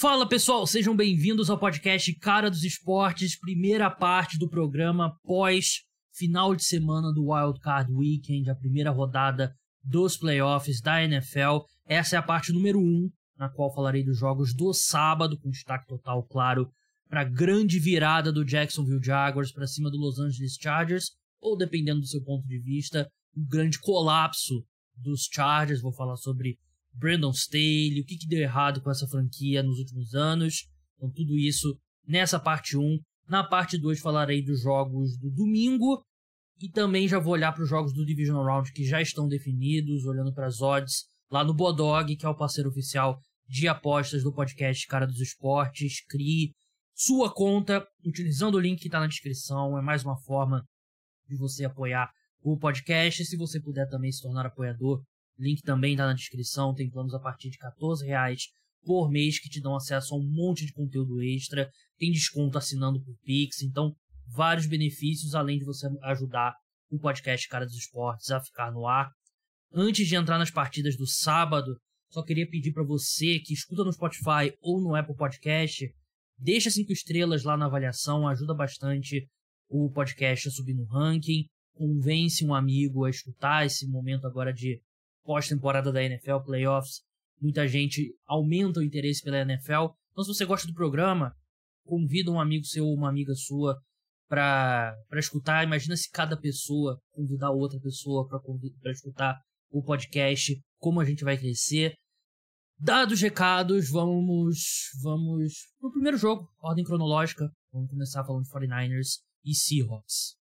Fala pessoal, sejam bem-vindos ao podcast Cara dos Esportes, primeira parte do programa pós final de semana do Wild Card Weekend, a primeira rodada dos playoffs da NFL. Essa é a parte número 1, um, na qual falarei dos jogos do sábado, com destaque total, claro, para a grande virada do Jacksonville Jaguars para cima do Los Angeles Chargers, ou dependendo do seu ponto de vista, o um grande colapso dos Chargers. Vou falar sobre Brandon Staley, o que, que deu errado com essa franquia nos últimos anos. Então, tudo isso nessa parte 1. Na parte 2 falarei dos jogos do domingo e também já vou olhar para os jogos do Divisional Round que já estão definidos, olhando para as odds lá no Bodog, que é o parceiro oficial de apostas do podcast Cara dos Esportes. Crie sua conta utilizando o link que está na descrição. É mais uma forma de você apoiar o podcast. Se você puder também se tornar apoiador, Link também está na descrição. Tem planos a partir de 14 reais por mês que te dão acesso a um monte de conteúdo extra. Tem desconto assinando por Pix. Então, vários benefícios, além de você ajudar o podcast Cara dos Esportes a ficar no ar. Antes de entrar nas partidas do sábado, só queria pedir para você que escuta no Spotify ou no Apple Podcast, deixa cinco estrelas lá na avaliação, ajuda bastante o podcast a subir no ranking, convence um amigo a escutar esse momento agora de pós-temporada da NFL, playoffs, muita gente aumenta o interesse pela NFL. Então, se você gosta do programa, convida um amigo seu ou uma amiga sua para escutar. Imagina se cada pessoa convidar outra pessoa para escutar o podcast, como a gente vai crescer. Dados os recados, vamos vamos pro primeiro jogo, ordem cronológica. Vamos começar falando de 49ers e Seahawks.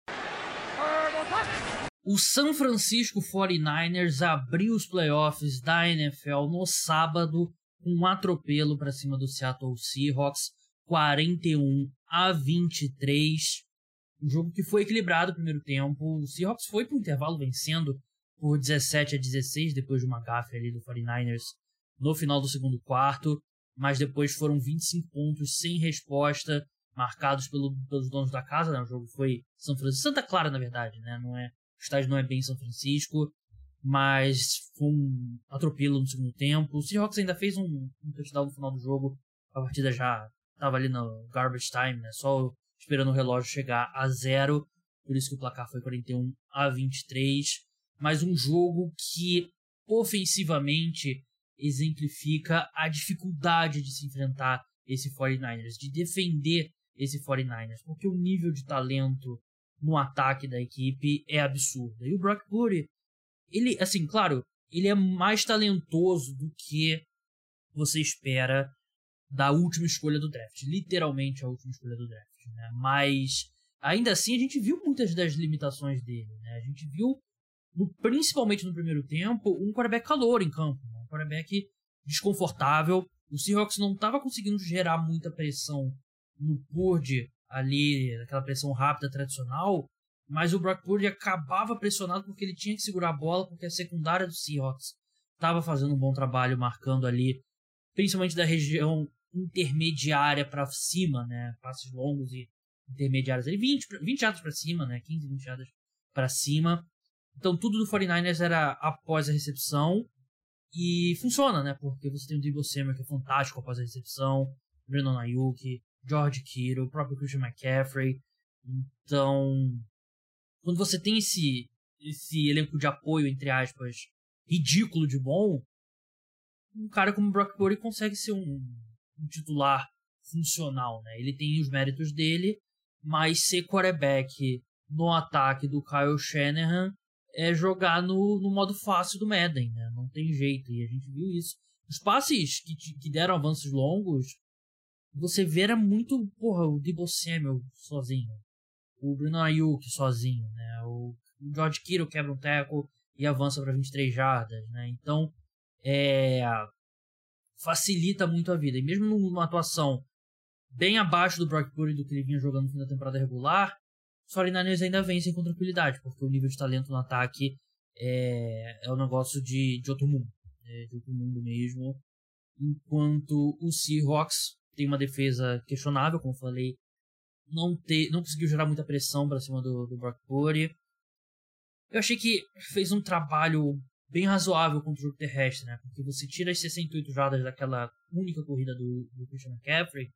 O San Francisco 49ers abriu os playoffs da NFL no sábado com um atropelo para cima do Seattle Seahawks, 41 a 23. Um jogo que foi equilibrado no primeiro tempo. O Seahawks foi para o intervalo vencendo por 17 a 16 depois de uma gafe ali do 49ers no final do segundo quarto, mas depois foram 25 pontos sem resposta marcados pelo, pelos donos da casa, né? O jogo foi São Francisco, Santa Clara na verdade, né? Não é o estádio não é bem São Francisco, mas foi um atropelo no segundo tempo. O Seahawks ainda fez um, um touchdown no final do jogo. A partida já estava ali no garbage time, né? Só esperando o relógio chegar a zero. Por isso que o placar foi 41 a 23. Mas um jogo que ofensivamente exemplifica a dificuldade de se enfrentar esse 49ers, de defender esse 49ers, porque o nível de talento no ataque da equipe é absurdo. E o Brock Purdy, ele, assim, claro, ele é mais talentoso do que você espera da última escolha do draft. Literalmente a última escolha do draft, né? Mas ainda assim a gente viu muitas das limitações dele, né? A gente viu, no, principalmente no primeiro tempo, um quarterback calor em campo, né? um quarterback desconfortável. O Seahawks não estava conseguindo gerar muita pressão no Purdy ali, aquela pressão rápida tradicional, mas o Brock Purdy acabava pressionado porque ele tinha que segurar a bola, porque a secundária do Seahawks estava fazendo um bom trabalho marcando ali, principalmente da região intermediária para cima, né? Passes longos e intermediários ali, 20, 20 jardas para cima, né? 15, 20 jardas para cima. Então tudo do 49ers era após a recepção e funciona, né? Porque você tem o Debo Samuel que é fantástico após a recepção, Brandon Ayuk, George Kittle, o próprio Christian McCaffrey. Então, quando você tem esse, esse elenco de apoio, entre aspas, ridículo de bom, um cara como o Brock Purdy consegue ser um, um titular funcional, né? Ele tem os méritos dele, mas ser quarterback no ataque do Kyle Shanahan é jogar no, no modo fácil do Madden, né? Não tem jeito, e a gente viu isso. Os passes que, que deram avanços longos você vê era muito, porra, o Debo Samuel sozinho. O Bruno Ayuk sozinho, né? O George Kittle quebra um teco e avança para 23 jardas, né? Então, é, facilita muito a vida. E mesmo numa atuação bem abaixo do Brock Purdy do que ele vinha jogando no fim da temporada regular, os 49ers ainda vencem com tranquilidade, porque o nível de talento no ataque é, é um negócio de, de outro mundo. É de outro mundo mesmo. Enquanto o Seahawks tem uma defesa questionável, como falei. Não, ter, não conseguiu gerar muita pressão para cima do, do Brock Purdy. Eu achei que fez um trabalho bem razoável contra o jogo terrestre, né? Porque você tira as 68 jardas daquela única corrida do, do Christian McCaffrey,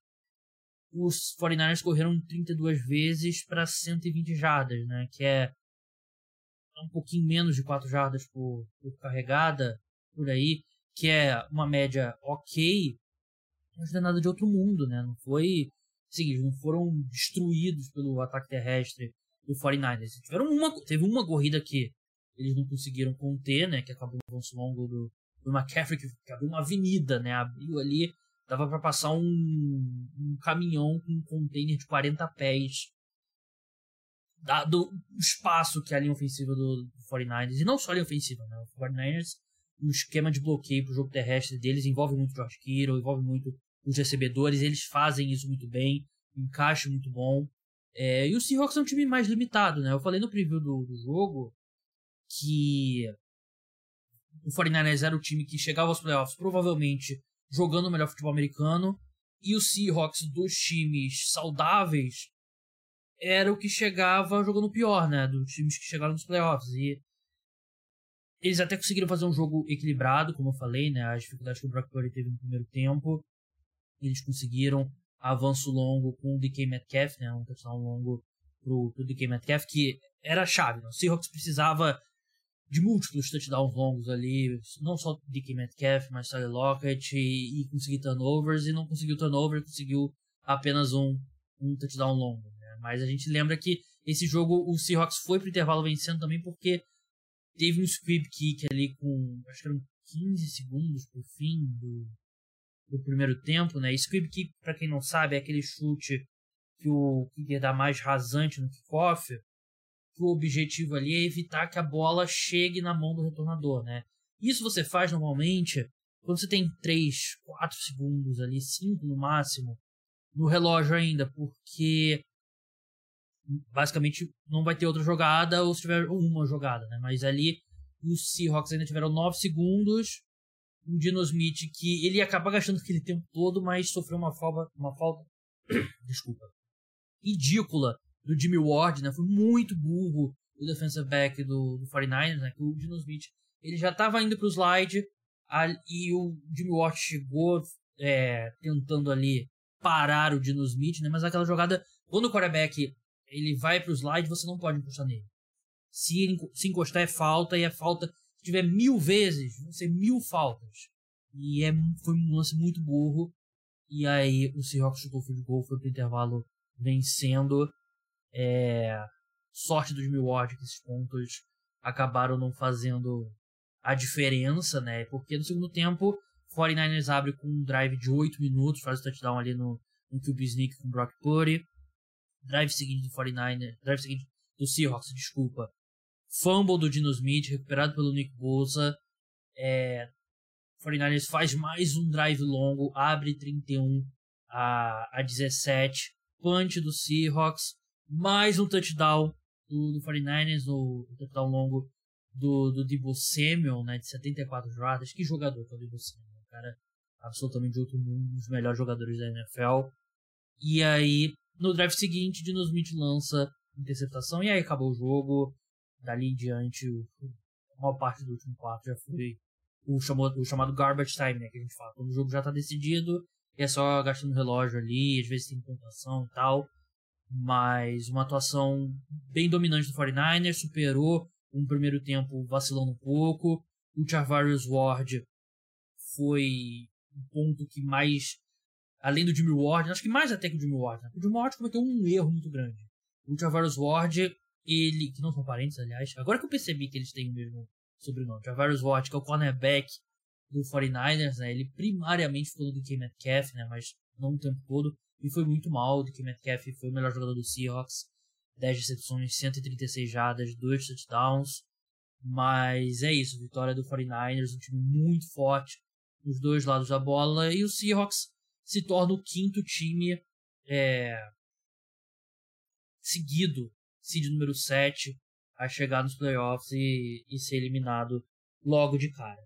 os 49ers correram 32 vezes para 120 jardas, né? Que é um pouquinho menos de 4 jardas por, por carregada, por aí, que é uma média ok, não é nada de outro mundo, né? Não foi. Assim, não foram destruídos pelo ataque terrestre do 49ers. Tiveram uma, teve uma corrida que eles não conseguiram conter, né? Que acabou no avanço longo do, do McCaffrey, que, que abriu uma avenida, né? Abriu ali, dava para passar um, um caminhão com um container de 40 pés dado o espaço que é a linha ofensiva do, do 49ers, e não só a linha ofensiva, né? O 49ers, o esquema de bloqueio pro jogo terrestre deles envolve muito Josh Kittle, envolve muito os recebedores, eles fazem isso muito bem, um encaixe muito bom. É, e o Seahawks é um time mais limitado, né? Eu falei no preview do, do jogo que o 49ers era o time que chegava aos playoffs provavelmente jogando o melhor futebol americano, e o Seahawks dos times saudáveis era o que chegava jogando pior, né? Dos times que chegaram nos playoffs. E eles até conseguiram fazer um jogo equilibrado, como eu falei, né? As dificuldades que o Brock Purdy teve no primeiro tempo. Eles conseguiram avanço longo com o DK Metcalf, né? Um touchdown longo pro, pro DK Metcalf, que era a chave. Né? O Seahawks precisava de múltiplos touchdowns longos ali, não só DK Metcalf, mas Tyler Lockett, e, e conseguir turnovers, e não conseguiu turnover, conseguiu apenas um, um touchdown longo. Mas a gente lembra que esse jogo o Seahawks foi pro intervalo vencendo também porque teve um squib kick ali com, acho que eram 15 segundos pro fim do, do primeiro tempo, né? squib kick, para quem não sabe, é aquele chute que o kicker dá mais rasante no kickoff, que o objetivo ali é evitar que a bola chegue na mão do retornador, né? Isso você faz normalmente quando você tem 3, 4 segundos ali, 5 no máximo, no relógio ainda, porque basicamente não vai ter outra jogada ou se tiver uma jogada, né? Mas ali os Seahawks ainda tiveram 9 segundos. O Dino Smith que ele acaba gastando aquele tempo todo, mas sofreu uma falta, uma falta, desculpa, ridícula do Jimmy Ward, né? Foi muito burro o defensive back do, do 49ers, né? Que o Dino Smith ele já estava indo para o slide a, e o Jimmy Ward chegou é, tentando ali parar o Dino Smith, né? Mas aquela jogada, quando o quarterback ele vai pro slide, você não pode encostar nele. Se, se encostar é falta, e é falta. Se tiver mil vezes, vão ser mil faltas. E é, foi um lance muito burro. E aí o Seahawks chutou o field goal, foi pro intervalo vencendo. É, sorte dos Milwaukee que esses pontos acabaram não fazendo a diferença, né? Porque no segundo tempo, 49ers abre com um drive de 8 minutos, faz o touchdown ali no, no QB sneak com Brock Purdy drive seguinte do 49 drive seguinte do Seahawks, desculpa. Fumble do Dino Smith, recuperado pelo Nick Bosa. É, 49ers faz mais um drive longo, abre 31 a, a 17. Punch do Seahawks, mais um touchdown do, do 49ers, no touchdown longo do, do Debo Samuel, né, de 74 jardas. Que jogador que é o Debo Samuel, cara absolutamente de outro mundo, um dos melhores jogadores da NFL. E aí, no drive seguinte, Dino Smith lança interceptação e aí acabou o jogo. Dali em diante, a maior parte do último quarto já foi o, chamado, o chamado garbage time, né? Que a gente fala. Quando o jogo já tá decidido, é só gastando relógio ali, às vezes tem pontuação e tal. Mas uma atuação bem dominante do 49ers, superou um primeiro tempo vacilando um pouco. O Charvarius Ward foi um ponto que mais além do Jimmy Ward, acho que mais até que o Jimmy Ward. Né? O Jimmy Ward cometeu um erro muito grande. O Javarius Ward, ele, que não são parentes, aliás, agora que eu percebi que eles têm o mesmo sobrenome, Javarius Ward, que é o cornerback do 49ers, né? Ele primariamente ficou do DK Metcalf, né? Mas não o tempo todo. E foi muito mal. O DK Metcalf foi o melhor jogador do Seahawks. 10 recepções, 136 jardas, 2 touchdowns. Mas é isso, vitória do 49ers, um time muito forte nos dois lados da bola. E o Seahawks se torna o quinto time é, seguido, seed número 7, a chegar nos playoffs e, e ser eliminado logo de cara.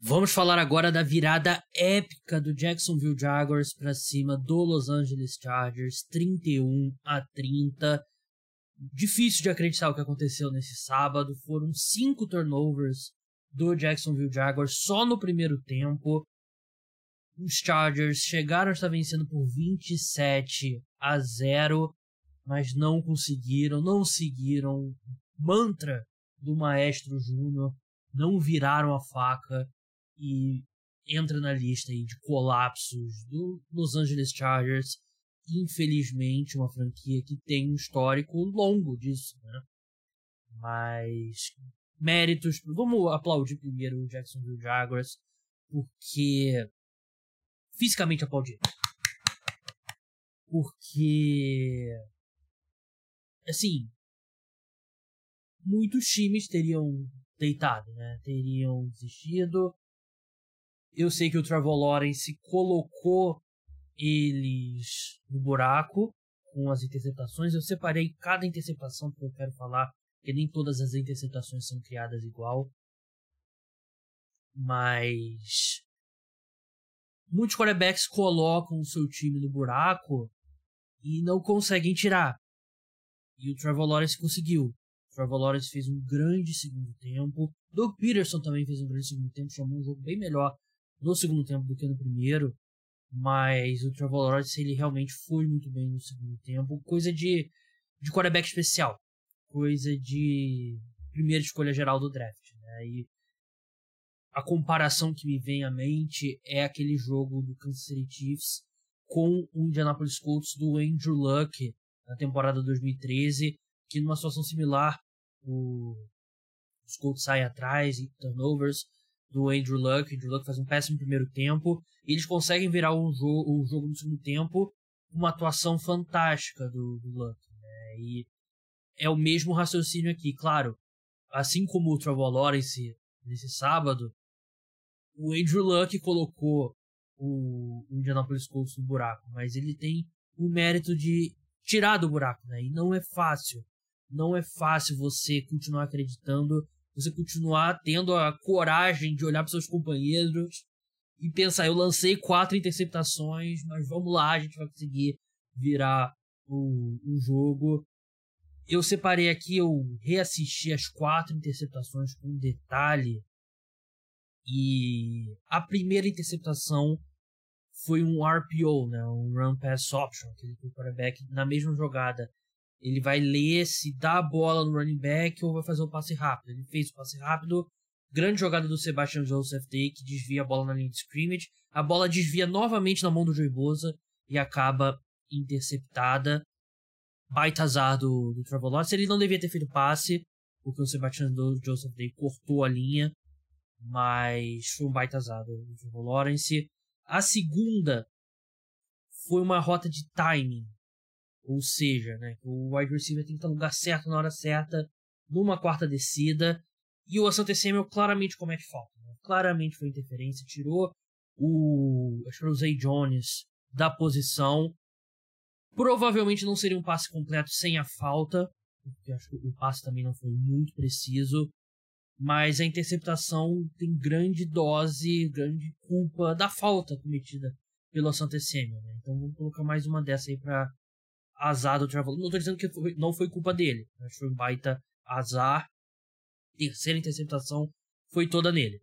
Vamos falar agora da virada épica do Jacksonville Jaguars para cima do Los Angeles Chargers, 31 a 30. difícil de acreditar o que aconteceu nesse sábado. Foram cinco turnovers do Jacksonville Jaguars só no primeiro tempo. Os Chargers chegaram a estar vencendo por 27 a 0, mas não conseguiram, não seguiram mantra do Maestro Júnior, não viraram a faca e entra na lista aí de colapsos do Los Angeles Chargers. Infelizmente, uma franquia que tem um histórico longo disso, né? Mas méritos. Vamos aplaudir primeiro o Jacksonville Jaguars, porque. Fisicamente aplaudir. Porque. Assim. Muitos times teriam deitado, né? Teriam desistido. Eu sei que o Trevor Lawrence colocou eles no buraco com as interceptações. Eu separei cada interceptação que eu quero falar porque nem todas as interceptações são criadas igual. Mas muitos quarterbacks colocam o seu time no buraco e não conseguem tirar. E o Trevor Lawrence conseguiu. O Trevor Lawrence fez um grande segundo tempo. Doug Peterson também fez um grande segundo tempo, chamou um jogo bem melhor no segundo tempo do que no primeiro. Mas o Trevor Lawrence ele realmente foi muito bem no segundo tempo, coisa de de quarterback especial coisa de primeira escolha geral do draft. Né? E a comparação que me vem à mente é aquele jogo do Kansas City Chiefs com o Indianapolis Colts do Andrew Luck na temporada 2013, que numa situação similar o, os Colts saem atrás e turnovers do Andrew Luck. Andrew Luck faz um péssimo primeiro tempo e eles conseguem virar o, jo o jogo no segundo tempo uma atuação fantástica do, do Luck. Né? E é o mesmo raciocínio aqui, claro. Assim como o Trevor Lawrence nesse sábado, o Andrew Luck colocou o Indianapolis Colts no buraco, mas ele tem o mérito de tirar do buraco, né? E não é fácil. Não é fácil você continuar acreditando, você continuar tendo a coragem de olhar para seus companheiros e pensar: eu lancei quatro interceptações, mas vamos lá, a gente vai conseguir virar o, o jogo eu separei aqui, eu reassisti as quatro interceptações com detalhe. E a primeira interceptação foi um RPO, né? um Run Pass Option, aquele que o quarterback, na mesma jogada, ele vai ler se dá a bola no running back ou vai fazer o passe rápido. Ele fez o passe rápido, grande jogada do Sebastian Joseph Day, que desvia a bola na linha de scrimmage. A bola desvia novamente na mão do Joey Bosa e acaba interceptada baita azar do, do Trevor Lawrence. Ele não devia ter feito passe, porque o Sebastian Joseph Day cortou a linha, mas foi um baita azar do Trevor Lawrence. A segunda foi uma rota de timing, ou seja, né, o wide receiver tem que estar no lugar certo na hora certa, numa quarta descida, e o Asante Samuel claramente comete falta. Né? Claramente foi interferência, tirou o, acho que o Zay Jones da posição Provavelmente não seria um passe completo sem a falta, porque acho que o passe também não foi muito preciso. Mas a interceptação tem grande dose, grande culpa da falta cometida pelo Santa Semio, né? Então vamos colocar mais uma dessa aí para azar do Trevor. Não tô dizendo que foi, não foi culpa dele, mas foi um baita azar. Terceira interceptação foi toda nele.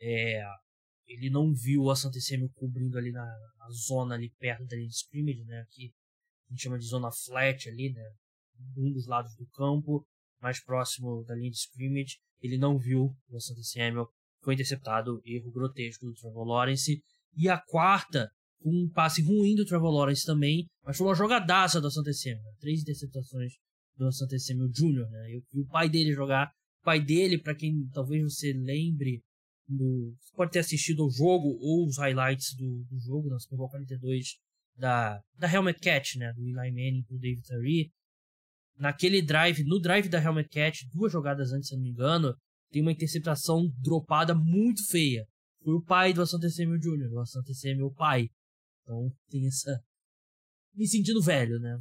É, ele não viu a Santa Semio cobrindo ali na, na, zona ali perto da linha de scrimmage, né? Que a gente chama de zona flat ali, né? Um dos lados do campo, mais próximo da linha de scrimmage. Ele não viu o Santa Samuel, foi interceptado, erro grotesco do Trevor Lawrence. E a quarta, um passe ruim do Trevor Lawrence também, mas foi uma jogadaça do Santa Samuel. Três interceptações do Santa Samuel Jr., né? Eu vi o pai dele jogar. O pai dele, para quem talvez você lembre, você pode ter assistido ao jogo ou os highlights do, do jogo, na Super Bowl 42 da, da Helmet Catch, né? Do Eli Manning pro David Tyree. Naquele drive, no drive da Helmet Catch, duas jogadas antes, se não me engano, tem uma interceptação dropada muito feia. Foi o pai do Asante Samuel Jr., o Asante Samuel o pai. Então tem essa. Me sentindo velho, né?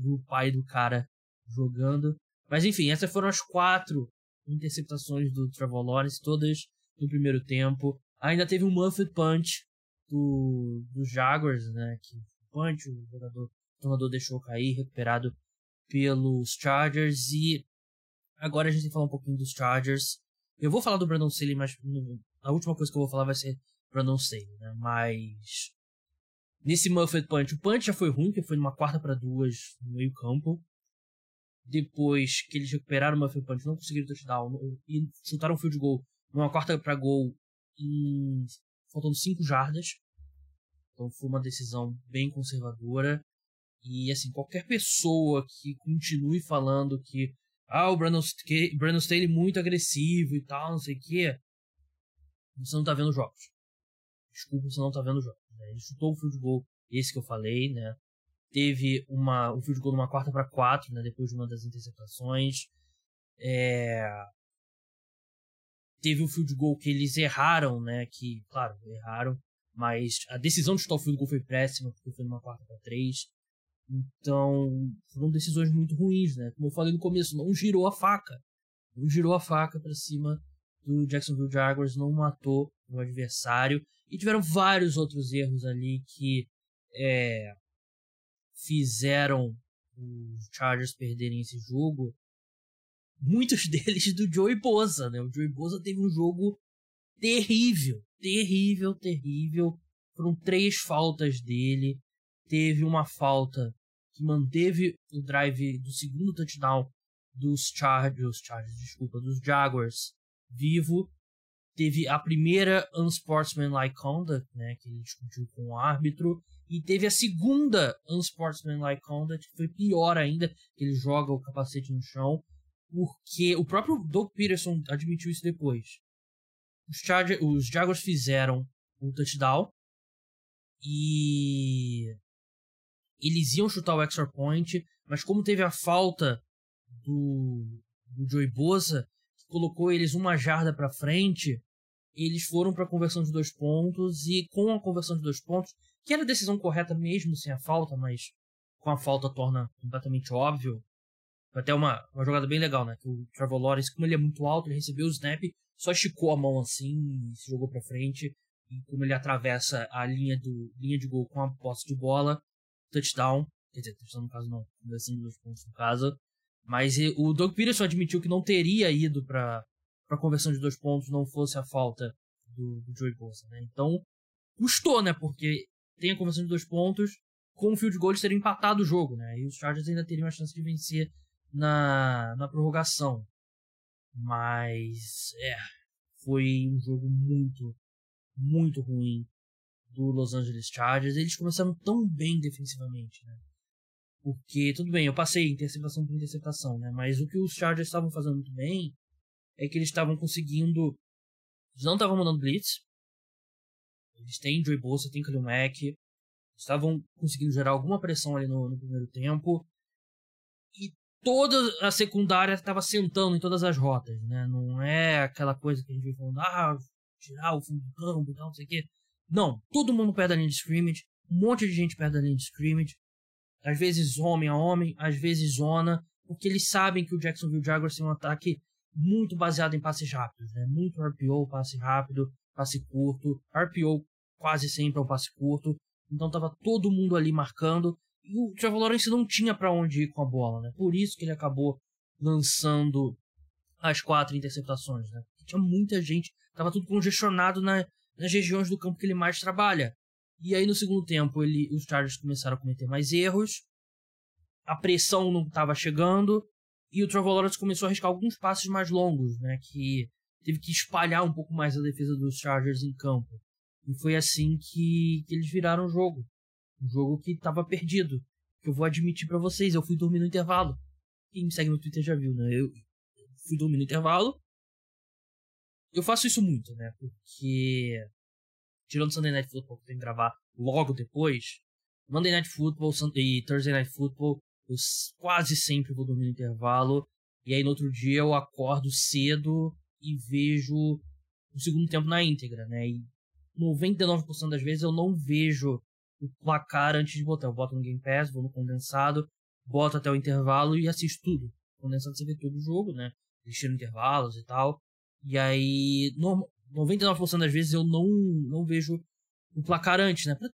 Viu o pai do cara jogando. Mas enfim, essas foram as quatro interceptações do Trevor Lawrence, todas no primeiro tempo. Ainda teve um Muffet Punch do, do Jaguars, né? Que punch, o jogador, o tornador deixou cair, recuperado pelos Chargers e agora a gente tem que falar um pouquinho dos Chargers. Eu vou falar do Brandon Staley, mas a última coisa que eu vou falar vai ser Brandon Staley, né? Mas nesse Muffet Punch, o punch já foi ruim, que foi numa quarta para duas no meio campo. Depois que eles recuperaram o Muffet Punch, não conseguiram touchdown e chutaram um field goal numa quarta para gol em faltando 5 jardas. Então foi uma decisão bem conservadora. E assim, qualquer pessoa que continue falando que ah, o Brandon, Brandon Staley muito agressivo e tal, não sei o que, você não tá vendo jogos. Desculpa, você não tá vendo jogos. Né? Ele chutou o field goal, esse que eu falei, né? Teve uma, o field goal numa quarta para quatro, né? Depois de uma das interceptações. É... Teve o field goal que eles erraram, né? Que, claro, erraram. Mas a decisão de chutar o field goal foi péssima, porque foi numa quarta para três. Então, foram decisões muito ruins, né? Como eu falei no começo, não girou a faca. Não girou a faca para cima do Jacksonville Jaguars, não matou o adversário. E tiveram vários outros erros ali que é, fizeram os Chargers perderem esse jogo. Muitos deles do Joey Bosa, né? O Joey Bosa teve um jogo terrível, terrível, terrível. Foram três faltas dele. Teve uma falta que manteve o drive do segundo touchdown dos Chargers, Chargers, desculpa, dos Jaguars vivo. Teve a primeira unsportsmanlike conduct, né, que ele discutiu com o árbitro, e teve a segunda unsportsmanlike conduct, que foi pior ainda, que ele joga o capacete no chão, porque o próprio Doug Peterson admitiu isso depois. Os, Chargers, os Jaguars fizeram um touchdown e eles iam chutar o extra point, mas como teve a falta do, do Joey Bosa, que colocou eles uma jarda para frente, eles foram para a conversão de dois pontos e com a conversão de dois pontos, que era a decisão correta mesmo sem a falta, mas com a falta torna completamente óbvio. Até uma, uma jogada bem legal, né? Que o Trevor Lawrence, como ele é muito alto, ele recebeu o snap, só esticou a mão assim e se jogou para frente. E como ele atravessa a linha, do, linha de gol com a posse de bola, touchdown. Quer dizer, touchdown no caso não, conversão de dois pontos no caso. Mas o Doug Peterson admitiu que não teria ido para a conversão de dois pontos não fosse a falta do, do Joey Bosa, né? Então, custou, né? Porque tem a conversão de dois pontos, com o field goal eles teriam empatado o jogo, né? E os Chargers ainda teriam a chance de vencer na, na prorrogação. Mas, é, foi um jogo muito, muito ruim do Los Angeles Chargers, eles começaram tão bem defensivamente, né? Porque, tudo bem, eu passei interceptação por interceptação, né? Mas o que os Chargers estavam fazendo muito bem é que eles estavam conseguindo. Eles não estavam mandando blitz. Eles têm Joey Bolsa, tem Khalil Mack. Estavam conseguindo gerar alguma pressão ali no, no primeiro tempo. E toda a secundária estava sentando em todas as rotas, né? Não é aquela coisa que a gente vem falando, ah, tirar o fundo do campo não sei o quê. Não, todo mundo perto da linha de scrimmage, um monte de gente perto da linha de scrimmage, às vezes homem a homem, às vezes zona, porque eles sabem que o Jacksonville Jaguars tem um ataque muito baseado em passes rápidos, né? Muito RPO, passe rápido, passe curto, RPO quase sempre é um passe curto, então tava todo mundo ali marcando e o Trevor Lawrence não tinha para onde ir com a bola, né? Por isso que ele acabou lançando as quatro interceptações, né? Tinha muita gente, tava tudo congestionado na, nas regiões do campo que ele mais trabalha. E aí no segundo tempo ele, os Chargers começaram a cometer mais erros, a pressão não estava chegando e o Trevor Lawrence começou a arriscar alguns passes mais longos, né, que teve que espalhar um pouco mais a defesa dos Chargers em campo. E foi assim que, que eles viraram o jogo. Um jogo que estava perdido. Que eu vou admitir para vocês, eu fui dormir no intervalo. Quem me segue no Twitter já viu, né? Eu fui dormir no intervalo eu faço isso muito, né? Porque. Tirando Sunday Night Football, que tenho que gravar logo depois. Monday Night Football e Thursday Night Football, eu quase sempre vou dormir no intervalo. E aí no outro dia eu acordo cedo e vejo o segundo tempo na íntegra, né? E 99% das vezes eu não vejo o placar antes de botar. Eu boto no Game Pass, vou no condensado, boto até o intervalo e assisto tudo. condensado você vê todo o jogo, né? Deixando intervalos e tal. E aí, no, 99% das vezes eu não, não vejo o placar antes, né? Pra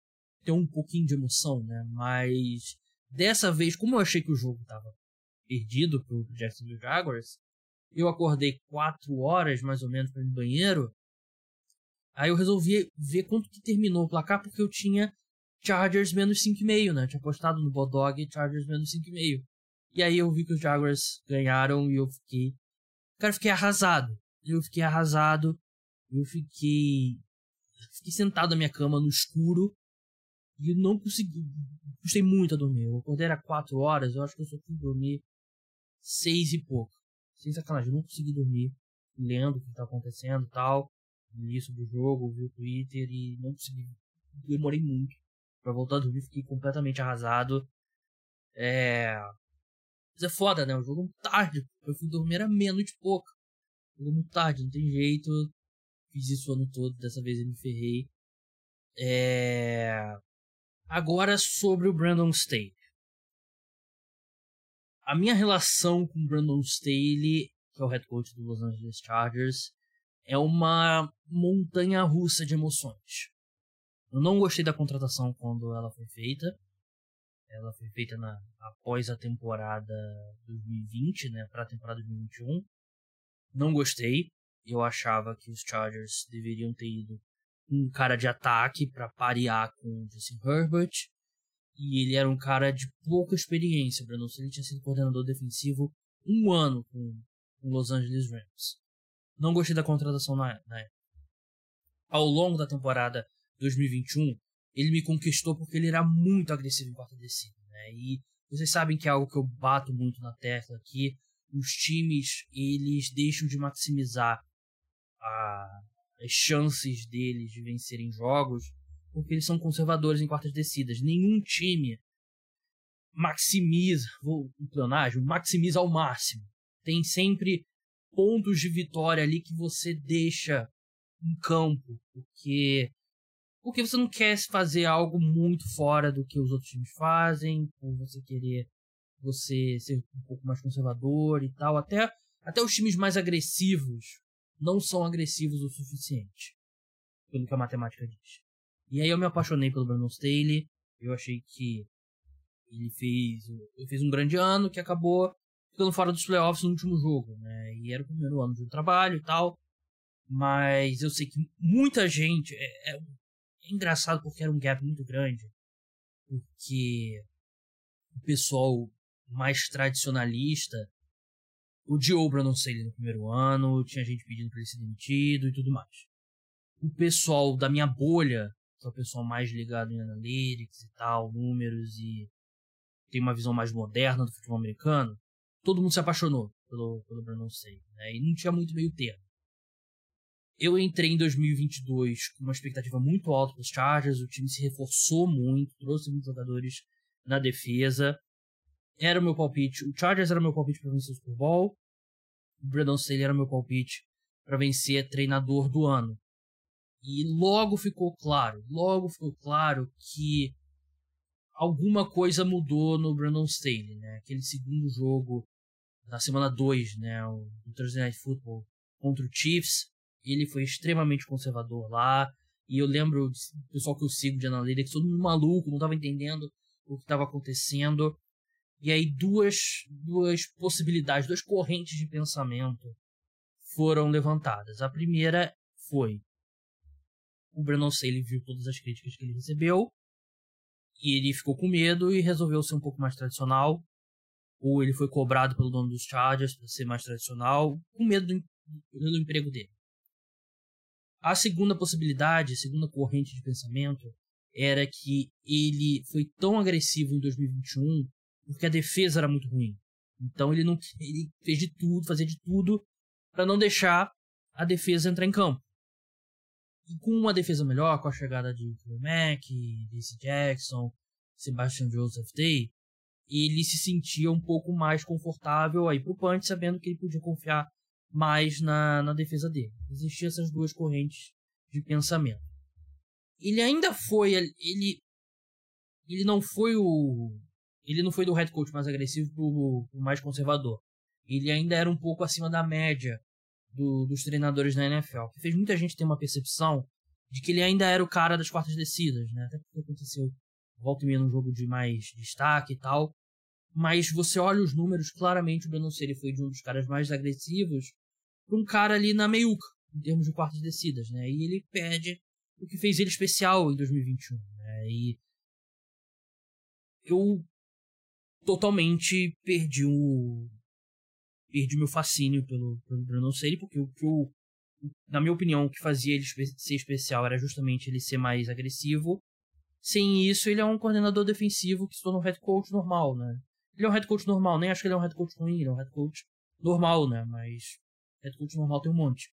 ter um pouquinho de emoção, né? Mas dessa vez, como eu achei que o jogo tava perdido pro Jacksonville Jaguars, eu acordei quatro horas mais ou menos para ir no banheiro. Aí eu resolvi ver quanto que terminou o placar, porque eu tinha Chargers menos 5,5, né? Eu tinha apostado no Bodog Chargers menos 5,5. E aí eu vi que os Jaguars ganharam e eu fiquei. Cara, eu fiquei arrasado. Eu fiquei arrasado. Eu fiquei. Fiquei sentado na minha cama no escuro. E não consegui. Gostei muito a dormir. Eu acordei era 4 horas. Eu acho que eu só fui dormir 6 e pouco. Sem sacanagem, eu não consegui dormir. Lendo o que tá acontecendo e tal. Li sobre o jogo, vi o Twitter e não consegui. Demorei muito pra voltar a dormir. Fiquei completamente arrasado. É. Mas é foda, né? O jogo é tarde. Eu fui dormir era menos de pouco. O jogo muito tarde, não tem jeito. Fiz isso o ano todo, dessa vez eu me ferrei. É... Agora sobre o Brandon Staley. A minha relação com o Brandon Staley, que é o head coach do Los Angeles Chargers, é uma montanha russa de emoções. Eu não gostei da contratação quando ela foi feita. Ela foi feita na, após a temporada 2020, né, para a temporada 2021. Não gostei. Eu achava que os Chargers deveriam ter ido um cara de ataque para parear com o Justin Herbert. E ele era um cara de pouca experiência, Brandon. Ele tinha sido coordenador defensivo um ano com o Los Angeles Rams. Não gostei da contratação na, na época. Ao longo da temporada 2021, ele me conquistou porque ele era muito agressivo em quarta descida. Né? E vocês sabem que é algo que eu bato muito na tecla aqui. Os times, eles deixam de maximizar a, as chances deles de vencerem jogos, porque eles são conservadores em quartas descidas. Nenhum time maximiza, vou um maximiza ao máximo. Tem sempre pontos de vitória ali que você deixa em campo, porque porque você não quer fazer algo muito fora do que os outros times fazem, por você querer você ser um pouco mais conservador e tal. Até, até os times mais agressivos não são agressivos o suficiente, pelo que a matemática diz. E aí eu me apaixonei pelo Brandon Staley, eu achei que ele fez, ele fez um grande ano que acabou ficando fora dos playoffs no último jogo, né? E era o primeiro ano de trabalho e tal. Mas eu sei que muita gente. É, é, é engraçado porque era um gap muito grande. Porque o pessoal mais tradicionalista o Brandon Staley no primeiro ano, tinha gente pedindo para ele ser demitido e tudo mais. O pessoal da minha bolha, que é o pessoal mais ligado em analytics e tal, números e tem uma visão mais moderna do futebol americano, todo mundo se apaixonou pelo, pelo Brandon Staley, né? E não tinha muito meio termo. Eu entrei em 2022 com uma expectativa muito alta para os Chargers, o time se reforçou muito, trouxe muitos jogadores na defesa, era o meu palpite. O Chargers era o meu palpite para vencer o Super Bowl. O Brandon Staley era o meu palpite para vencer treinador do ano. E logo ficou claro, logo ficou claro que alguma coisa mudou no Brandon Staley, né? Aquele segundo jogo na semana 2, né, o Thursday Night Football contra o Chiefs, ele foi extremamente conservador lá. E eu lembro do pessoal que eu sigo de analytics, todo mundo maluco, não estava entendendo o que estava acontecendo. E aí duas, duas possibilidades, duas correntes de pensamento foram levantadas. A primeira foi o Brandon Staley viu todas as críticas que ele recebeu e ele ficou com medo e resolveu ser um pouco mais tradicional. Ou ele foi cobrado pelo dono dos Chargers para ser mais tradicional, com medo do, do emprego dele. A segunda possibilidade, a segunda corrente de pensamento, era que ele foi tão agressivo em 2021 porque a defesa era muito ruim. Então ele não ele fez de tudo, fazia de tudo para não deixar a defesa entrar em campo. E com uma defesa melhor, com a chegada de Mack, DC Jackson, Sebastian Joseph Day, ele se sentia um pouco mais confortável aí pro punch, sabendo que ele podia confiar mais na, na defesa dele. Existiam essas duas correntes de pensamento. Ele ainda foi, ele ele não foi o ele não foi do head coach mais agressivo pro, pro mais conservador. Ele ainda era um pouco acima da média do, dos treinadores da NFL, que fez muita gente ter uma percepção de que ele ainda era o cara das quartas descidas, né? Até porque aconteceu volta e meia num jogo de mais destaque e tal. Mas você olha os números, claramente o Brandon Staley foi de um dos caras mais agressivos para um cara ali na meiuca, em termos de quartas descidas, né? E ele perde o que fez ele especial em 2021, né? E eu totalmente perdi o perdi meu fascínio pelo, pelo Brandon porque o que eu na minha opinião, o que fazia ele ser especial era justamente ele ser mais agressivo. Sem isso, ele é um coordenador defensivo que se torna um head coach normal, né? Ele é um head coach normal, nem acho que ele é um head coach ruim, ele é um head coach normal, né? Mas head coach normal tem um monte.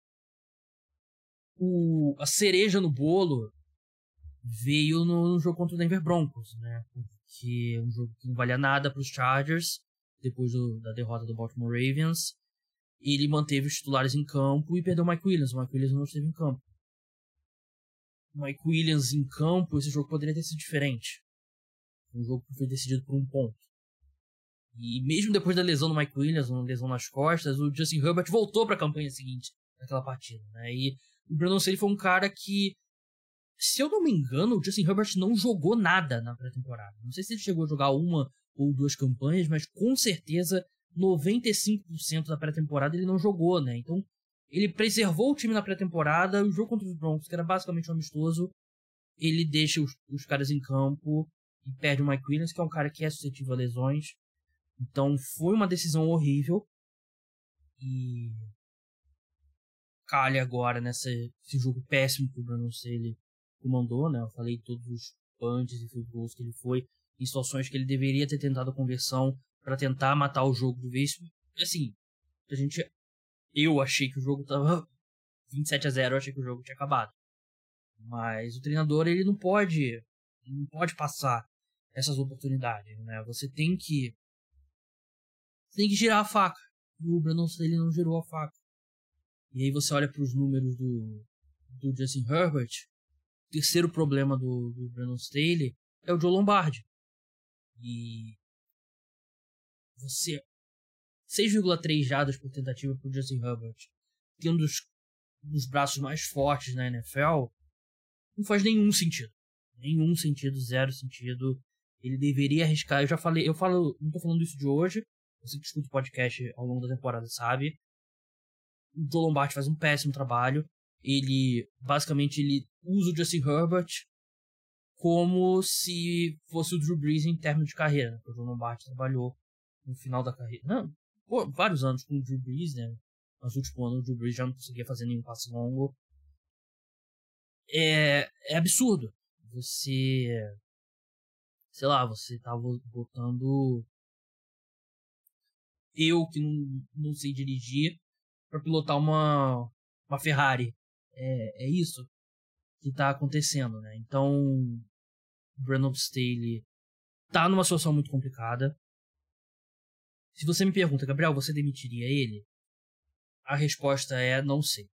O, a cereja no bolo veio no, no jogo contra o Denver Broncos, né? Porque é um jogo que não valia nada para os Chargers depois do, da derrota do Baltimore Ravens ele manteve os titulares em campo e perdeu o Mike Williams. O Mike Williams não esteve em campo. O Mike Williams em campo, esse jogo poderia ter sido diferente. Um jogo que foi decidido por um ponto. E mesmo depois da lesão do Mike Williams, uma lesão nas costas, o Justin Herbert voltou para a campanha seguinte naquela partida. Né? E o Brandon Staley foi um cara que, se eu não me engano, o Justin Herbert não jogou nada na pré-temporada. Não sei se ele chegou a jogar uma ou duas campanhas, mas com certeza 95% da pré-temporada ele não jogou, né? Então, ele preservou o time na pré-temporada. O jogo contra os Broncos, que era basicamente um amistoso, ele deixa os, os caras em campo e perde o Mike Williams, que é um cara que é suscetível a lesões. Então, foi uma decisão horrível. E calha agora nesse jogo péssimo que o Bruno Staley comandou, né? Eu falei todos os punts e field que ele foi em situações que ele deveria ter tentado a conversão para tentar matar o jogo de vez. Assim, a gente. Eu achei que o jogo tava 27 a 0, eu achei que o jogo tinha acabado. Mas o treinador, ele não pode. Não pode passar essas oportunidades, né? Você tem que. Tem que girar a faca. O Brandon ele não girou a faca. E aí você olha para os números do, do Justin Herbert. Terceiro problema do, do Brandon Staley é o Joe Lombardi. E você 6,3 jadas por tentativa para Justin Herbert, tendo dos braços mais fortes na NFL, não faz nenhum sentido. Nenhum sentido, zero sentido. Ele deveria arriscar. Eu já falei, eu falo, não tô falando isso de hoje. Você que escuta o podcast ao longo da temporada sabe. O Joe Lombardi faz um péssimo trabalho. Ele, basicamente, ele usa o Justin Herbert como se fosse o Drew Brees em termos de carreira. Né? O Joe Lombardi trabalhou no final da carreira. Não, pô, vários anos com o Drew Brees, né? Mas no último ano o Drew Brees já não conseguia fazer nenhum passe longo. É, é absurdo. Você. Sei lá, você tava botando. Eu que não, não sei dirigir para pilotar uma, uma Ferrari. É, é isso que tá acontecendo, né? Então, Brandon Staley tá numa situação muito complicada. Se você me pergunta, Gabriel, você demitiria ele? A resposta é não sei.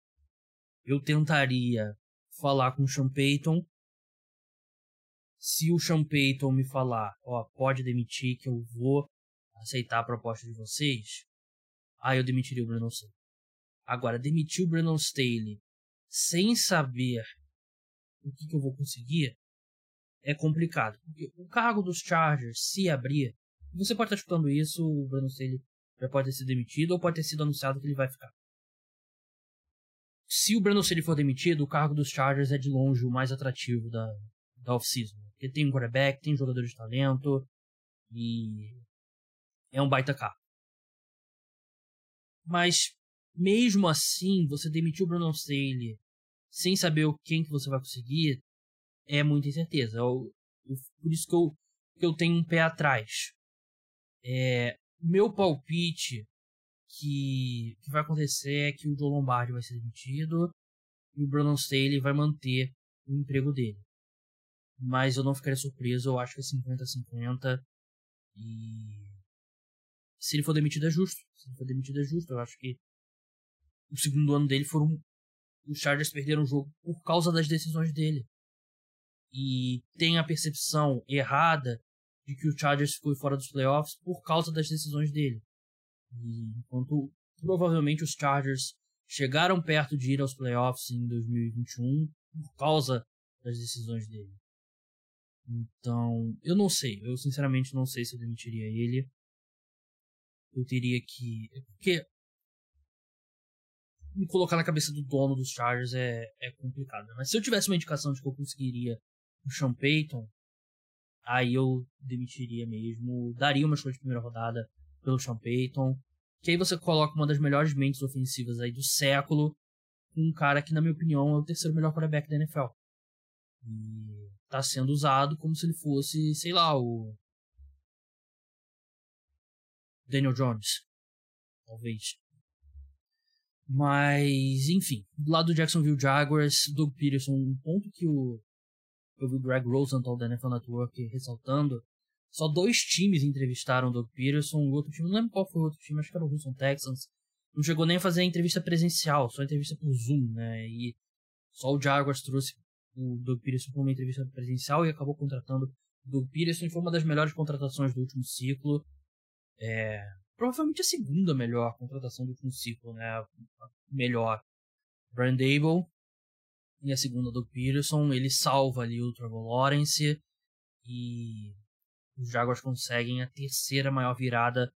Eu tentaria falar com o Sean Payton. Se o Sean Payton me falar, ó, pode demitir que eu vou aceitar a proposta de vocês, aí eu demitiria o Brandon Staley. Agora, demitir o Brandon Staley sem saber o que, que eu vou conseguir é complicado. Porque o cargo dos Chargers, se abrir, você pode estar escutando isso, o Bruno Staley já pode ter sido demitido ou pode ter sido anunciado que ele vai ficar. Se o Brandon Staley for demitido, o cargo dos Chargers é de longe o mais atrativo da, da off-season. Porque tem um quarterback, tem jogadores de talento e é um baita carro. Mas mesmo assim, você demitir o Brandon Staley sem saber quem que você vai conseguir é muita incerteza. Eu, eu, por isso que eu, que eu tenho um pé atrás. É, meu palpite que, que vai acontecer é que o Joe Lombardi vai ser demitido e o Brandon Staley vai manter o emprego dele. Mas eu não ficaria surpreso, eu acho que é 50-50. E se ele for demitido é justo. Se ele for demitido é justo. Eu acho que o segundo ano dele foram. Os Chargers perderam o jogo por causa das decisões dele. E tem a percepção errada de que o Chargers ficou fora dos playoffs por causa das decisões dele. E enquanto provavelmente os Chargers chegaram perto de ir aos playoffs em 2021 por causa das decisões dele. Então, eu não sei, eu sinceramente não sei se eu demitiria ele. eu teria que. Porque. Me colocar na cabeça do dono dos Chargers é, é complicado. Né? Mas se eu tivesse uma indicação de que eu conseguiria o Sean Payton, aí eu demitiria mesmo. Daria uma escolha de primeira rodada pelo Sean Payton. Que aí você coloca uma das melhores mentes ofensivas aí do século. Um cara que, na minha opinião, é o terceiro melhor quarterback da NFL. E tá sendo usado como se ele fosse, sei lá, o Daniel Jones. Talvez. Mas, enfim, do lado do Jacksonville Jaguars, Doug Peterson, um ponto que o eu vi o Greg Rosenthal da NFL Network ressaltando, só dois times entrevistaram o Doug Peterson, o outro time, não lembro qual foi o outro time, acho que era o Houston Texans, não chegou nem a fazer a entrevista presencial, só entrevista por Zoom, né, e só o Jaguars trouxe o Doug Peterson para uma entrevista presencial e acabou contratando o Doug Peterson, foi uma das melhores contratações do último ciclo, é, provavelmente a segunda melhor contratação do ciclo, né? A melhor. Brian Dable e a segunda do Peterson. Ele salva ali o Trevor Lawrence e os Jaguars conseguem a terceira maior virada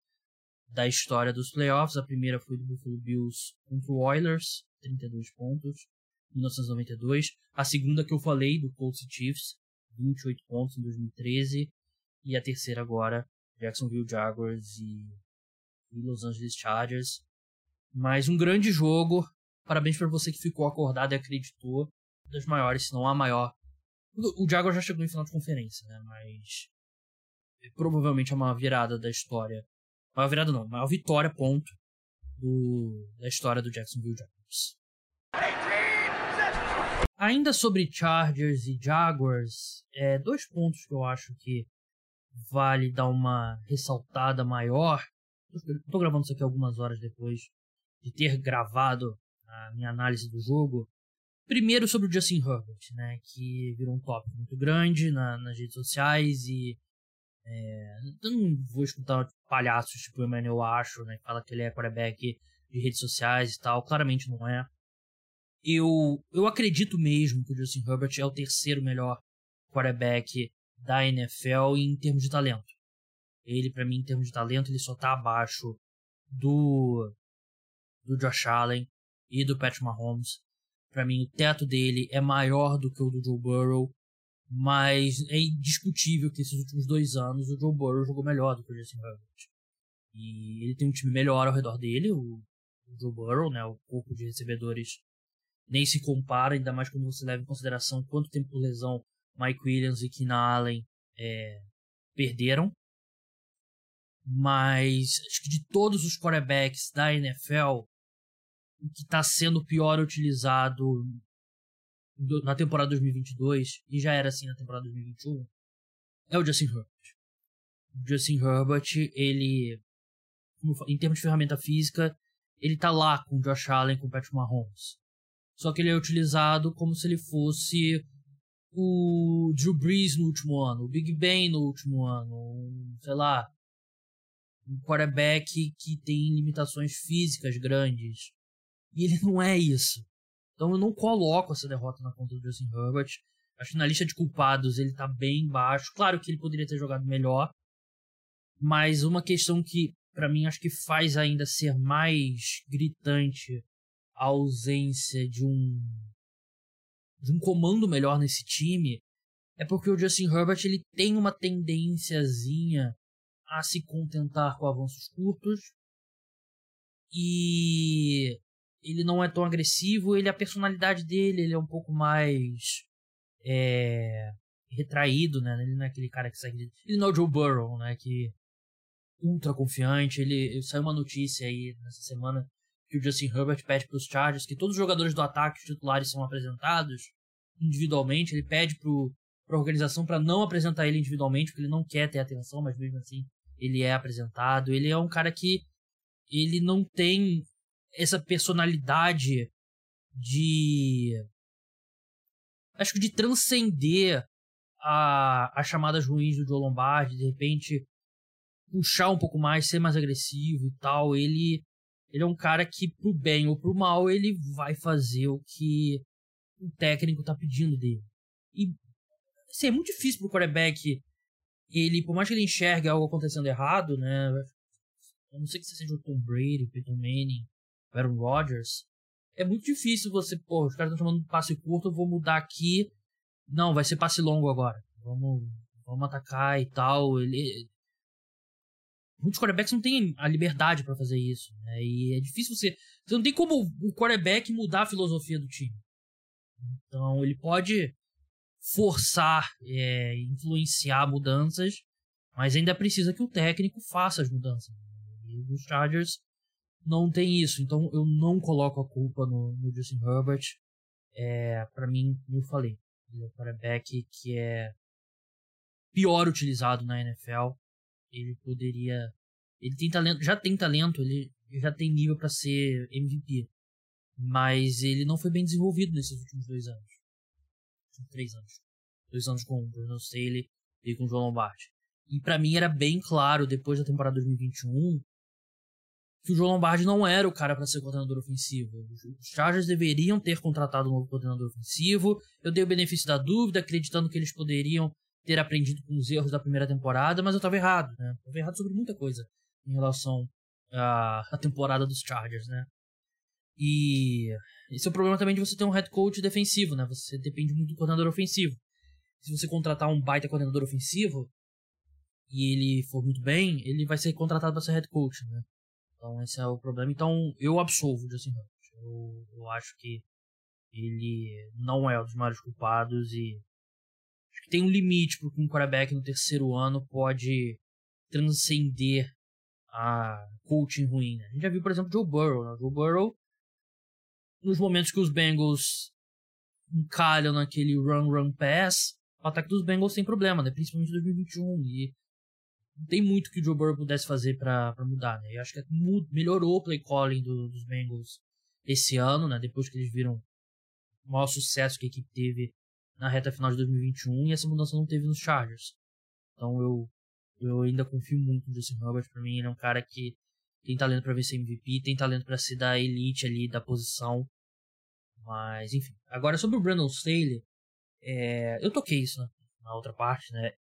da história dos playoffs. A primeira foi do Buffalo Bills contra o Oilers, 32 pontos, 1992. A segunda que eu falei, do Colts Chiefs, 28 pontos em 2013. E a terceira agora, Jacksonville Jaguars e, e Los Angeles Chargers. Mas um grande jogo. Parabéns para você que ficou acordado e acreditou. Das maiores, se não a maior. O Jaguars já chegou em final de conferência, né? Mas é provavelmente é uma virada da história. Maior virada não, maior vitória, ponto, do, da história do Jacksonville Jaguars. Ainda sobre Chargers e Jaguars, é, dois pontos que eu acho que vale dar uma ressaltada maior. Estou gravando isso aqui algumas horas depois de ter gravado a minha análise do jogo. Primeiro sobre o Justin Herbert, né, que virou um tópico muito grande na, nas redes sociais e é, eu não vou escutar palhaços tipo o Emmanuel Acho, né, que fala que ele é quarterback de redes sociais e tal, claramente não é. Eu, eu acredito mesmo que o Justin Herbert é o terceiro melhor quarterback da NFL em termos de talento. Ele, para mim, em termos de talento, ele só tá abaixo do do Josh Allen e do Patrick Mahomes. Para mim, o teto dele é maior do que o do Joe Burrow, mas é indiscutível que esses últimos dois anos o Joe Burrow jogou melhor do que o Justin Herbert. E ele tem um time melhor ao redor dele, o, o Joe Burrow, né, o corpo de recebedores nem se compara, ainda mais quando você leva em consideração quanto tempo por lesão Mike Williams e Keenan Allen é, perderam. Mas acho que de todos os quarterbacks da NFL, o que está sendo pior utilizado na temporada 2022, e já era assim na temporada 2021, é o Justin Herbert. O Justin Herbert, ele, em termos de ferramenta física, ele tá lá com o Josh Allen, com o Patrick Mahomes. Só que ele é utilizado como se ele fosse o Drew Brees no último ano, o Big Ben no último ano, sei lá, um quarterback que tem limitações físicas grandes. E ele não é isso. Então eu não coloco essa derrota na conta do Justin Herbert. Acho que na lista de culpados ele tá bem baixo. Claro que ele poderia ter jogado melhor. Mas uma questão que, para mim, acho que faz ainda ser mais gritante a ausência de um de um comando melhor nesse time é porque o Justin Herbert ele tem uma tendênciazinha a se contentar com avanços curtos e ele não é tão agressivo, ele a personalidade dele ele é um pouco mais é, retraído, né? Ele não é aquele cara que segue, ele não é o Joe Burrow, né? Que ultra confiante. Ele saiu uma notícia aí nessa semana que o Justin Herbert pede para os Chargers que todos os jogadores do ataque titulares são apresentados individualmente. Ele pede para a organização para não apresentar ele individualmente, porque ele não quer ter atenção, mas mesmo assim ele é apresentado. Ele é um cara que ele não tem essa personalidade de acho que de transcender a, as chamadas ruins do Joe Lombardi, de repente puxar um pouco mais, ser mais agressivo e tal. Ele ele é um cara que, pro bem ou pro mal, ele vai fazer o que o técnico tá pedindo dele. E assim, é muito difícil pro quarterback, ele, por mais que ele enxergue algo acontecendo errado, né? a não ser que você seja o Tom Brady, Peyton Manning, Aaron Rodgers, é muito difícil você, pô, os caras estão chamando passe curto, eu vou mudar aqui. Não, vai ser passe longo agora. Vamos, vamos atacar e tal. Ele, muitos quarterbacks não têm a liberdade para fazer isso. Né? E é difícil você. Você não tem como o quarterback mudar a filosofia do time. Então ele pode forçar, é, influenciar mudanças, mas ainda precisa que o técnico faça as mudanças. E os Chargers não tem isso, então eu não coloco a culpa no, no Justin Herbert. É, para mim, eu falei, ele é quarterback que é pior utilizado na NFL. Ele poderia. Ele tem talento, já tem talento, ele já tem nível para ser MVP. Mas ele não foi bem desenvolvido nesses últimos dois anos. Três anos. Dois anos com o Bruno Staley e com o João Lombardi. E para mim era bem claro, depois da temporada 2021, que o João Lombardi não era o cara para ser coordenador ofensivo. Os Chargers deveriam ter contratado um novo coordenador ofensivo. Eu dei o benefício da dúvida, acreditando que eles poderiam ter aprendido com os erros da primeira temporada, mas eu estava errado, né? Tava errado sobre muita coisa em relação à temporada dos Chargers, né? E esse é o problema também de você ter um head coach defensivo, né? Você depende muito do coordenador ofensivo. Se você contratar um baita coordenador ofensivo e ele for muito bem, ele vai ser contratado para ser head coach, né? Então esse é o problema. Então eu absolvo o Justin Herbert. Eu, eu acho que ele não é um dos maiores culpados e acho que tem um limite para que um quarterback no terceiro ano pode transcender a coaching ruim. Né? A gente já viu, por exemplo, Joe Burrow. Né? Joe Burrow, nos momentos que os Bengals encalham naquele run-run pass, o ataque dos Bengals tem problema, né? principalmente em 2021. E não tem muito que o Joe Burrow pudesse fazer para mudar, né? Eu acho que melhorou o play calling do, dos Bengals esse ano, né? Depois que eles viram o maior sucesso que a equipe teve na reta final de 2021 e essa mudança não teve nos Chargers. Então eu eu ainda confio muito no Justin Herbert, para mim ele é um cara que tem talento para vencer MVP, tem talento para ser da elite ali da posição. Mas enfim, agora sobre o Brandon Staley, é, eu toquei isso na, na outra parte, né?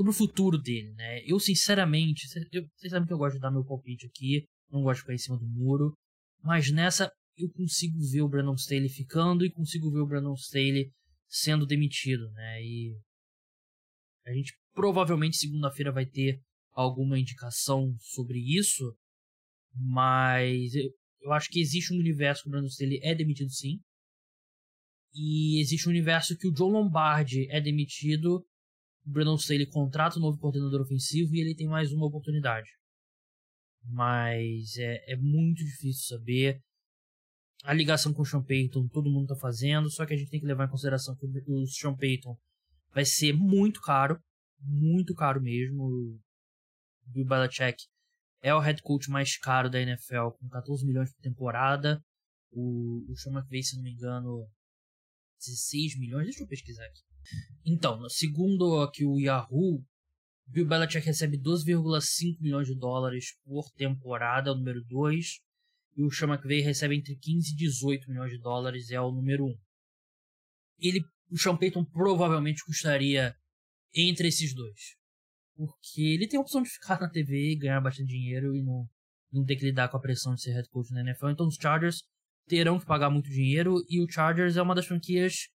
sobre o futuro dele, né? Eu, sinceramente, eu, vocês sabem que eu gosto de dar meu palpite aqui, não gosto de ficar em cima do muro, mas nessa eu consigo ver o Brandon Staley ficando e consigo ver o Brandon Staley sendo demitido, né? E a gente provavelmente segunda-feira vai ter alguma indicação sobre isso, mas eu, acho que existe um universo que o Brandon Staley é demitido sim. E existe um universo que o John Lombardi é demitido o Brandon Staley contrata um novo coordenador ofensivo e ele tem mais uma oportunidade. Mas é, é muito difícil saber. A ligação com o Sean Payton todo mundo está fazendo, só que a gente tem que levar em consideração que o Sean Payton vai ser muito caro, muito caro mesmo. Bill Belichick é o head coach mais caro da NFL, com 14 milhões por temporada. O, o Sean McVay, se não me engano, 16 milhões. Deixa eu pesquisar aqui. Então, segundo aqui o Yahoo, Bill Belichick recebe 12,5 milhões de dólares por temporada, é o número 2. E o Sean McVay recebe entre 15 e 18 milhões de dólares, é o número 1. Um. Ele, o Sean Payton provavelmente custaria entre esses dois. Porque ele tem a opção de ficar na TV e ganhar bastante dinheiro e não, não ter que lidar com a pressão de ser head coach na NFL. Então os Chargers terão que pagar muito dinheiro e o Chargers é uma das franquias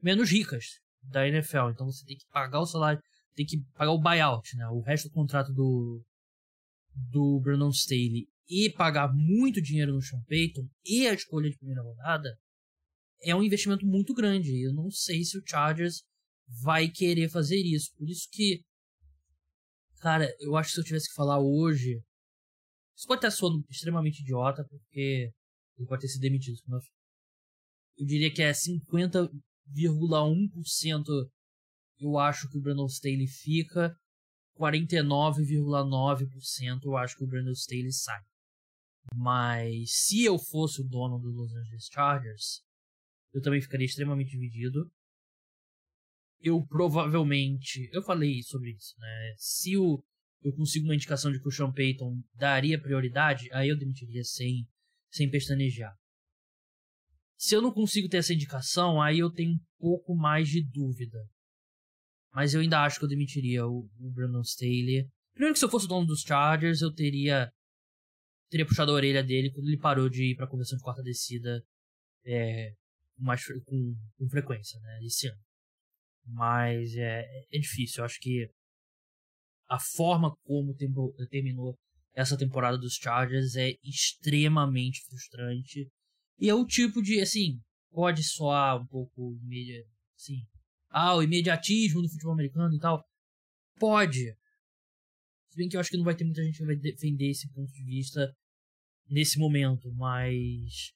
menos ricas da NFL. Então você tem que pagar o salário, tem que pagar o buyout, né? O resto do contrato do do Brandon Staley e pagar muito dinheiro no Sean Payton e a escolha de primeira rodada é um investimento muito grande. Eu não sei se o Chargers vai querer fazer isso. Por isso que, cara, eu acho que se eu tivesse que falar hoje, isso pode estar soando extremamente idiota, porque ele pode ter sido demitido. Eu diria que é 50 49,1% eu acho que o Brandon Staley fica, 49,9% eu acho que o Brandon Staley sai. Mas se eu fosse o dono do Los Angeles Chargers, eu também ficaria extremamente dividido. Eu provavelmente, eu falei sobre isso, né? Se o, eu consigo uma indicação de que o Sean Payton daria prioridade, aí eu demitiria sem, sem pestanejar. Se eu não consigo ter essa indicação, aí eu tenho um pouco mais de dúvida. Mas eu ainda acho que eu demitiria o, o Brandon Staley. Primeiro que se eu fosse o dono dos Chargers, eu teria teria puxado a orelha dele quando ele parou de ir pra convenção de quarta descida é, mais, com, com frequência, né, esse ano. Mas é, é difícil, eu acho que a forma como terminou essa temporada dos Chargers é extremamente frustrante. E é o tipo de, assim, pode soar um pouco, assim, ah, o imediatismo do futebol americano e tal. Pode. Se bem que eu acho que não vai ter muita gente que vai defender esse ponto de vista nesse momento, mas.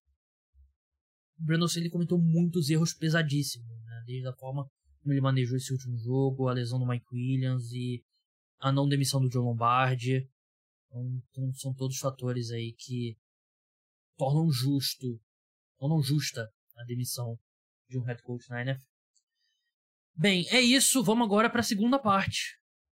O Brandon Staley cometeu muitos erros pesadíssimos, né? Desde a forma ele manejou esse último jogo, a lesão do Mike Williams e a não demissão do Joe Lombardi. Então, então, são todos fatores aí que tornam justo, tornam justa a demissão de um head coach na NFL. Bem, é isso. Vamos agora para a segunda parte